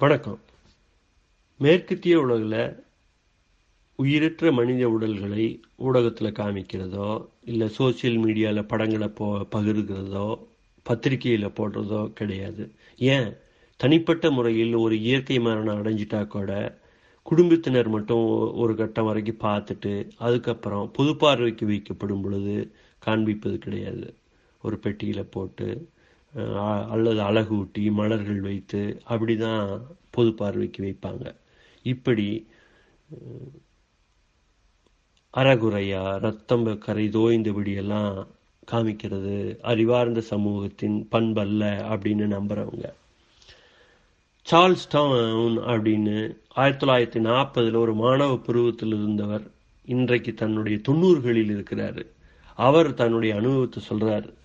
வணக்கம். மேற்கத்திய உலகில் உயிரற்ற மனித உடல்களை ஊடகத்தில் காமிக்கிறதோ இல்லை சோசியல் மீடியாவில் படங்களை போ பகிர்கிறதோ பத்திரிகையில் போடுறதோ கிடையாது. ஏன்? தனிப்பட்ட முறையில் ஒரு இயற்கை மரணம் அடைஞ்சிட்டா கூட குடும்பத்தினர் மட்டும் ஒரு கட்டம் வரைக்கும் பார்த்துட்டு அதுக்கப்புறம் பொது பார்வைக்கு வைக்கப்படும் பொழுது காண்பிப்பது கிடையாது. ஒரு பெட்டியில் போட்டு அல்லது அழகூட்டி மலர்கள் வைத்து அப்படிதான் பொது பார்வைக்கு வைப்பாங்க. இப்படி அறகுறையா ரத்தம் கரை தோய்ந்தபடியெல்லாம் காமிக்கிறது அறிவார்ந்த சமூகத்தின் பண்பல்ல அப்படின்னு நம்புறவங்க. சார்ல்ஸ் டவுன் அப்படின்னு ஆயிரத்தி தொள்ளாயிரத்தி நாற்பதுல ஒரு மாணவ பருவத்தில் இருந்தவர் இன்றைக்கு தன்னுடைய தொண்ணூறுகளில் இருக்கிறாரு. அவர் தன்னுடைய அனுபவத்தை சொல்றாரு.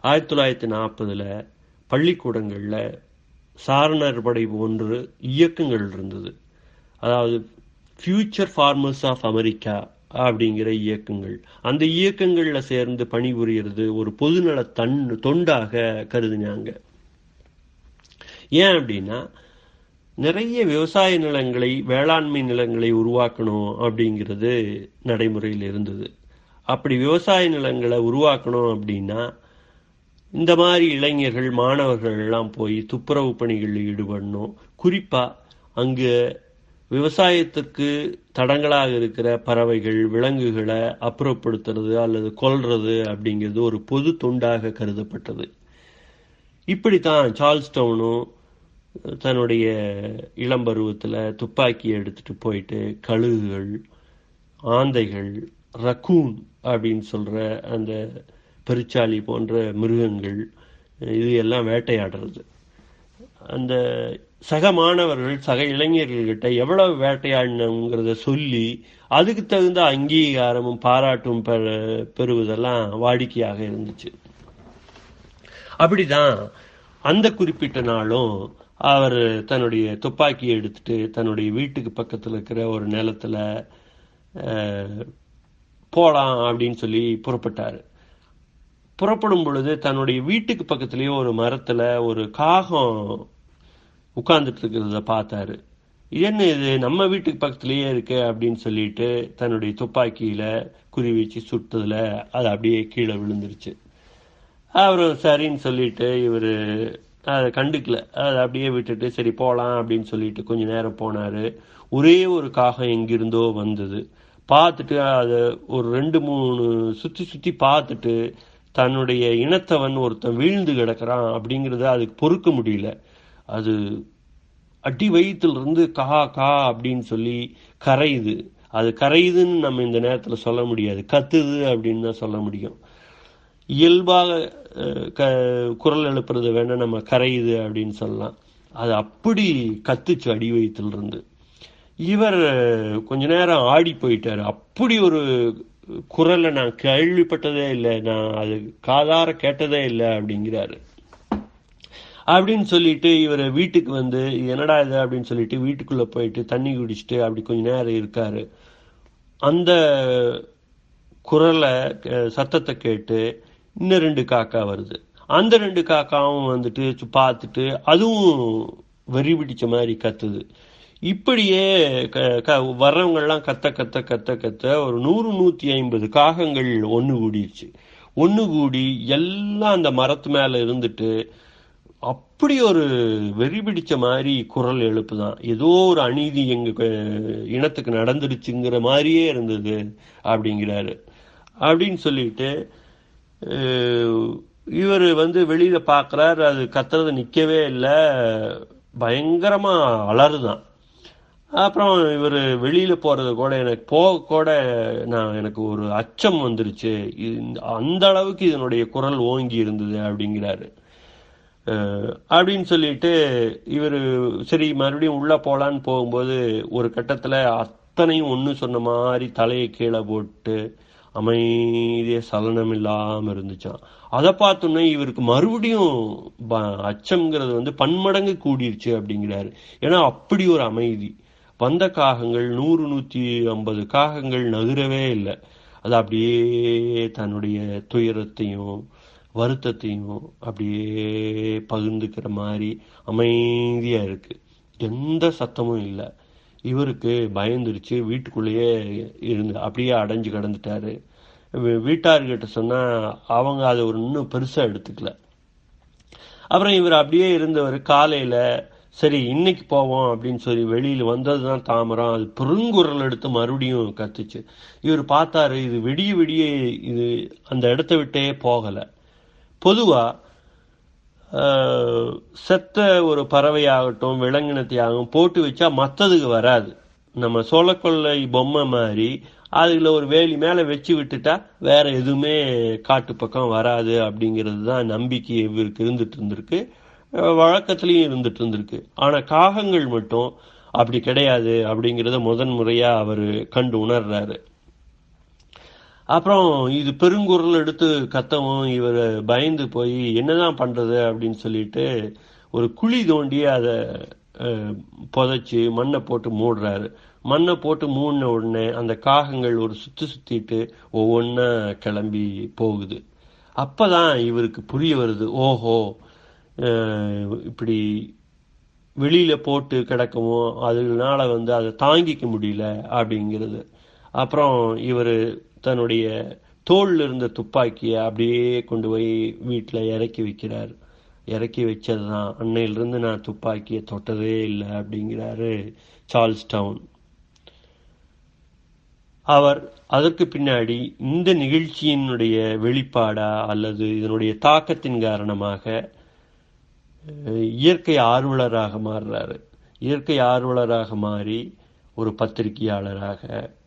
ஆயிரத்தி தொள்ளாயிரத்தி நாற்பதுல பள்ளிக்கூடங்களில் சாரணர் படை போன்று இயக்கங்கள் இருந்தது. அதாவது ஃபியூச்சர் ஃபார்மர்ஸ் ஆஃப் அமெரிக்கா அப்படிங்கிற இயக்கங்கள். அந்த இயக்கங்களில் சேர்ந்து பணிபுரியறது ஒரு பொதுநல தன் தொண்டாக கருதினாங்க. ஏன் அப்படின்னா நிறைய விவசாய நிலங்களை வேளாண்மை நிலங்களை உருவாக்கணும் அப்படிங்கிறது நடைமுறையில் இருந்தது. அப்படி விவசாய நிலங்களை உருவாக்கணும் அப்படின்னா இந்த மாதிரி இளைஞர்கள் மாணவர்கள் எல்லாம் போய் துப்புரவு பணிகளில் ஈடுபடணும். குறிப்பா அங்கு விவசாயத்துக்கு தடங்களாக இருக்கிற பறவைகள் விலங்குகளை அப்புறப்படுத்துறது அல்லது கொல்றது அப்படிங்கிறது ஒரு பொது தொண்டாக கருதப்பட்டது. இப்படித்தான் சார்ல்ஸ் டவுனும் தன்னுடைய இளம் பருவத்தில் துப்பாக்கியை எடுத்துட்டு போயிட்டு கழுகுகள் ஆந்தைகள் ரக்கூன் அப்படின்னு சொல்ற அந்த பெருச்சாளி போன்ற மிருகங்கள் இது எல்லாம் வேட்டையாடுறது. அந்த சக மாணவர்கள் சக இளைஞர்கள்கிட்ட எவ்வளவு வேட்டையாடினோங்கிறத சொல்லி அதுக்கு தகுந்த அங்கீகாரமும் பாராட்டும் பெற- பெறுவதெல்லாம் வாடிக்கையாக இருந்துச்சு. அப்படிதான் அந்த குறிப்பிட்ட நாளும் அவர் தன்னுடைய துப்பாக்கியை எடுத்துட்டு தன்னுடைய வீட்டுக்கு பக்கத்தில் இருக்கிற ஒரு நிலத்துல போகலாம் போலாம் அப்படின்னு சொல்லி புறப்பட்டாரு. புறப்படும் பொழுது தன்னுடைய வீட்டுக்கு பக்கத்துலேயே ஒரு மரத்துல ஒரு காகம் உட்கார்ந்துட்டு இருக்கிறத பார்த்தாரு. இது என்ன இது? நம்ம வீட்டுக்கு பக்கத்துலயே இருக்கு அப்படின்னு சொல்லிட்டு தன்னுடைய துப்பாக்கியில குறி வச்சு சுட்டதுல அது அப்படியே கீழே விழுந்துருச்சு. அவரும் சரின்னு சொல்லிட்டு இவரு அதை கண்டுக்கல. அதை அப்படியே விட்டுட்டு சரி போகலாம் அப்படின்னு சொல்லிட்டு கொஞ்ச நேரம் போனாரு. ஒரே ஒரு காகம் எங்கிருந்தோ வந்தது. பார்த்துட்டு அதை ஒரு ரெண்டு மூணு சுற்றி சுற்றி பார்த்துட்டு தன்னுடைய இனத்தவன் ஒருத்தன் வீழ்ந்து கிடக்கிறான் அப்படிங்கிறத அதுக்கு பொறுக்க முடியல. அது அடி வயிற்றுலேருந்து கா கா அப்படின்னு சொல்லி கரையுது. அது கரையுதுன்னு நம்ம இந்த நேரத்தில் சொல்ல முடியாது. கத்துது அப்படின்னு தான் சொல்ல முடியும். இயல்பாக க- குரல் எழுப்புறது வேணால் நம்ம கரையுது அப்படின்னு சொல்லலாம். அது அப்படி கத்துச்சு அடி வயிற்றுலேருந்து. இவர் கொஞ்ச நேரம் ஆடி போயிட்டார். அப்படி ஒரு குரலை நான் கேள்விப்பட்டதே இல்லை நான் அது காதார கேட்டதே இல்லை அப்படிங்கிறாரு. அப்படின்னு சொல்லிட்டு இவர் வீட்டுக்கு வந்து என்னடா இது அப்படின்னு சொல்லிட்டு வீட்டுக்குள்ள போயிட்டு தண்ணி குடிச்சிட்டு அப்படி கொஞ்ச நேரம் இருக்காரு. அந்த குரலை சத்தத்தை கேட்டு இன்னும் ரெண்டு காக்கா வருது. அந்த ரெண்டு காக்காவும் வந்துட்டு பார்த்துட்டு அதுவும் வெறி பிடிச்ச மாதிரி கத்துது. இப்படியே க- க- வர்றவங்கெல்லாம் கத்த கத்த கத்த கத்த ஒரு நூறு நூத்தி ஐம்பது காகங்கள் ஒன்று கூடிருச்சு. ஒன்று கூடி எல்லாம் அந்த மரத்து மேல இருந்துட்டு அப்படி ஒரு வெறி பிடிச்ச மாதிரி குரல் எழுப்புதான். ஏதோ ஒரு அநீதி எங்க இனத்துக்கு நடந்துருச்சுங்கிற மாதிரியே இருந்தது அப்படிங்கிறாரு. அப்படின்னு சொல்லிட்டு இவர் வந்து வெளியில பாக்குறாரு அது கத்துறது நிக்கவே இல்லை. பயங்கரமா அலறுதான். அப்புறம் இவர் வெளியில போறது கூட எனக்கு போக கூட நான் எனக்கு ஒரு அச்சம் வந்துருச்சு. அந்த அளவுக்கு இதனுடைய குரல் ஓங்கி இருந்தது அப்படிங்கிறாரு. அப்படின்னு சொல்லிட்டு இவர் சரி மறுபடியும் உள்ள போலான்னு போகும்போது ஒரு கட்டத்துல அத்தனையும் ஒன்று சொன்ன மாதிரி தலையை கீழே போட்டு அமைதிய சலனம் இல்லாம இருந்துச்சான் அதை பார்த்தோன்னே இவருக்கு மறுபடியும் ப- அச்சம்ங்கிறது வந்து பன்மடங்கு கூடிருச்சு அப்படிங்கிறாரு. ஏன்னா அப்படி ஒரு அமைதி. வந்த காகங்கள் நூறு நூத்தி ஐம்பது காகங்கள் நகரவே இல்லை. அது அப்படியே தன்னுடைய துயரத்தையும் வருத்தத்தையும் அப்படியே பகிர்ந்துக்கிற மாதிரி அமைதியா இருக்கு. எந்த சத்தமும் இல்லை. இவருக்கு பயந்துருச்சு வீட்டுக்குள்ளேயே இருந்து அப்படியே அடைஞ்சு கிடந்துட்டாரு. வீட்டார்கிட்ட சொன்னா அவங்க அதை ஒரு இன்னும் பெருசா எடுத்துக்கல. அப்புறம் இவர் அப்படியே இருந்தவர் காலையில சரி இன்னைக்கு போவோம் அப்படின்னு சொல்லி வெளியில் வந்தது தான் தாமரம். அது பெருங்குரல் எடுத்து மறுபடியும் கத்துச்சு. இவர் பார்த்தாரு இது விடிய விடிய இது அந்த இடத்த விட்டே போகலை. பொதுவாக செத்த ஒரு பறவையாகட்டும் விலங்கினத்தையாகவும் போட்டு வச்சா மற்றதுக்கு வராது. நம்ம சோளக்கொள்ளை பொம்மை மாதிரி அதில் ஒரு வேலி மேலே வச்சு விட்டுட்டா வேற எதுவுமே காட்டு பக்கம் வராது அப்படிங்கிறது தான் நம்பிக்கை இவருக்கு இருந்துட்டு இருந்திருக்கு. வழக்கத்திலையும் இருந்துட்டு இருந்திருக்கு. ஆனா காகங்கள் மட்டும் அப்படி கிடையாது அப்படிங்கறத முதன் முறையாக அவரு கண்டு உணர்றாரு. அப்புறம் இது பெருங்குரல் எடுத்து கத்தவும் இவர் பயந்து போய் என்னதான் பண்றது அப்படின்னு சொல்லிட்டு ஒரு குழி தோண்டி அதை புதைச்சி புதைச்சு மண்ணை போட்டு மூடுறாரு. மண்ணை போட்டு மூடின உடனே அந்த காகங்கள் ஒரு சுத்தி சுத்திட்டு ஒவ்வொன்றா கிளம்பி போகுது. அப்பதான் இவருக்கு புரிய வருது ஓஹோ இப்படி வெளியில போட்டு கிடக்கவும் அதனால வந்து அதை தாங்கிக்க முடியல அப்படிங்கிறது. அப்புறம் இவர் தன்னுடைய தோல்ல இருந்த துப்பாக்கியை அப்படியே கொண்டு போய் வீட்டில் இறக்கி வைக்கிறார். இறக்கி வச்சது தான் அன்னையிலிருந்து நான் துப்பாக்கியை தொட்டதே இல்லை அப்படிங்கிறாரு சார்ல்ஸ் டவுன். அவர் அதற்கு பின்னாடி இந்த நிகழ்ச்சியினுடைய வெளிப்பாடா அல்லது இதனுடைய தாக்கத்தின் காரணமாக இயற்கை ஆர்வலராக மாறுறாரு. இயற்கை ஆர்வலராக மாறி ஒரு பத்திரிகையாளராக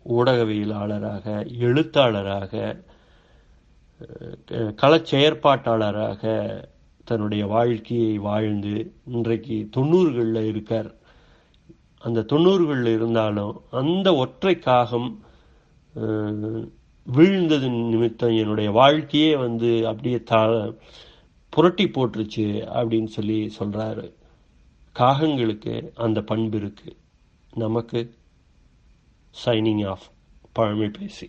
ஊடகவியலாளராக எழுத்தாளராக அஹ், செயற்பாட்டாளராக தன்னுடைய வாழ்க்கையை வாழ்ந்து இன்றைக்கு தொண்ணூறுகளில் இருக்கார். அந்த தொண்ணூறுகளில் இருந்தாலும் அந்த ஒற்றை காகம் வீழ்ந்தது நிமித்தம் என்னுடைய வாழ்க்கையே வந்து அப்படியே தா புரட்டி போட்டுருச்சு அப்படின்னு சொல்லி சொல்கிறாரு காகங்களுக்கு அந்த பண்பு இருக்குது நமக்கு சைனிங் ஆஃப் பழமை பேசி.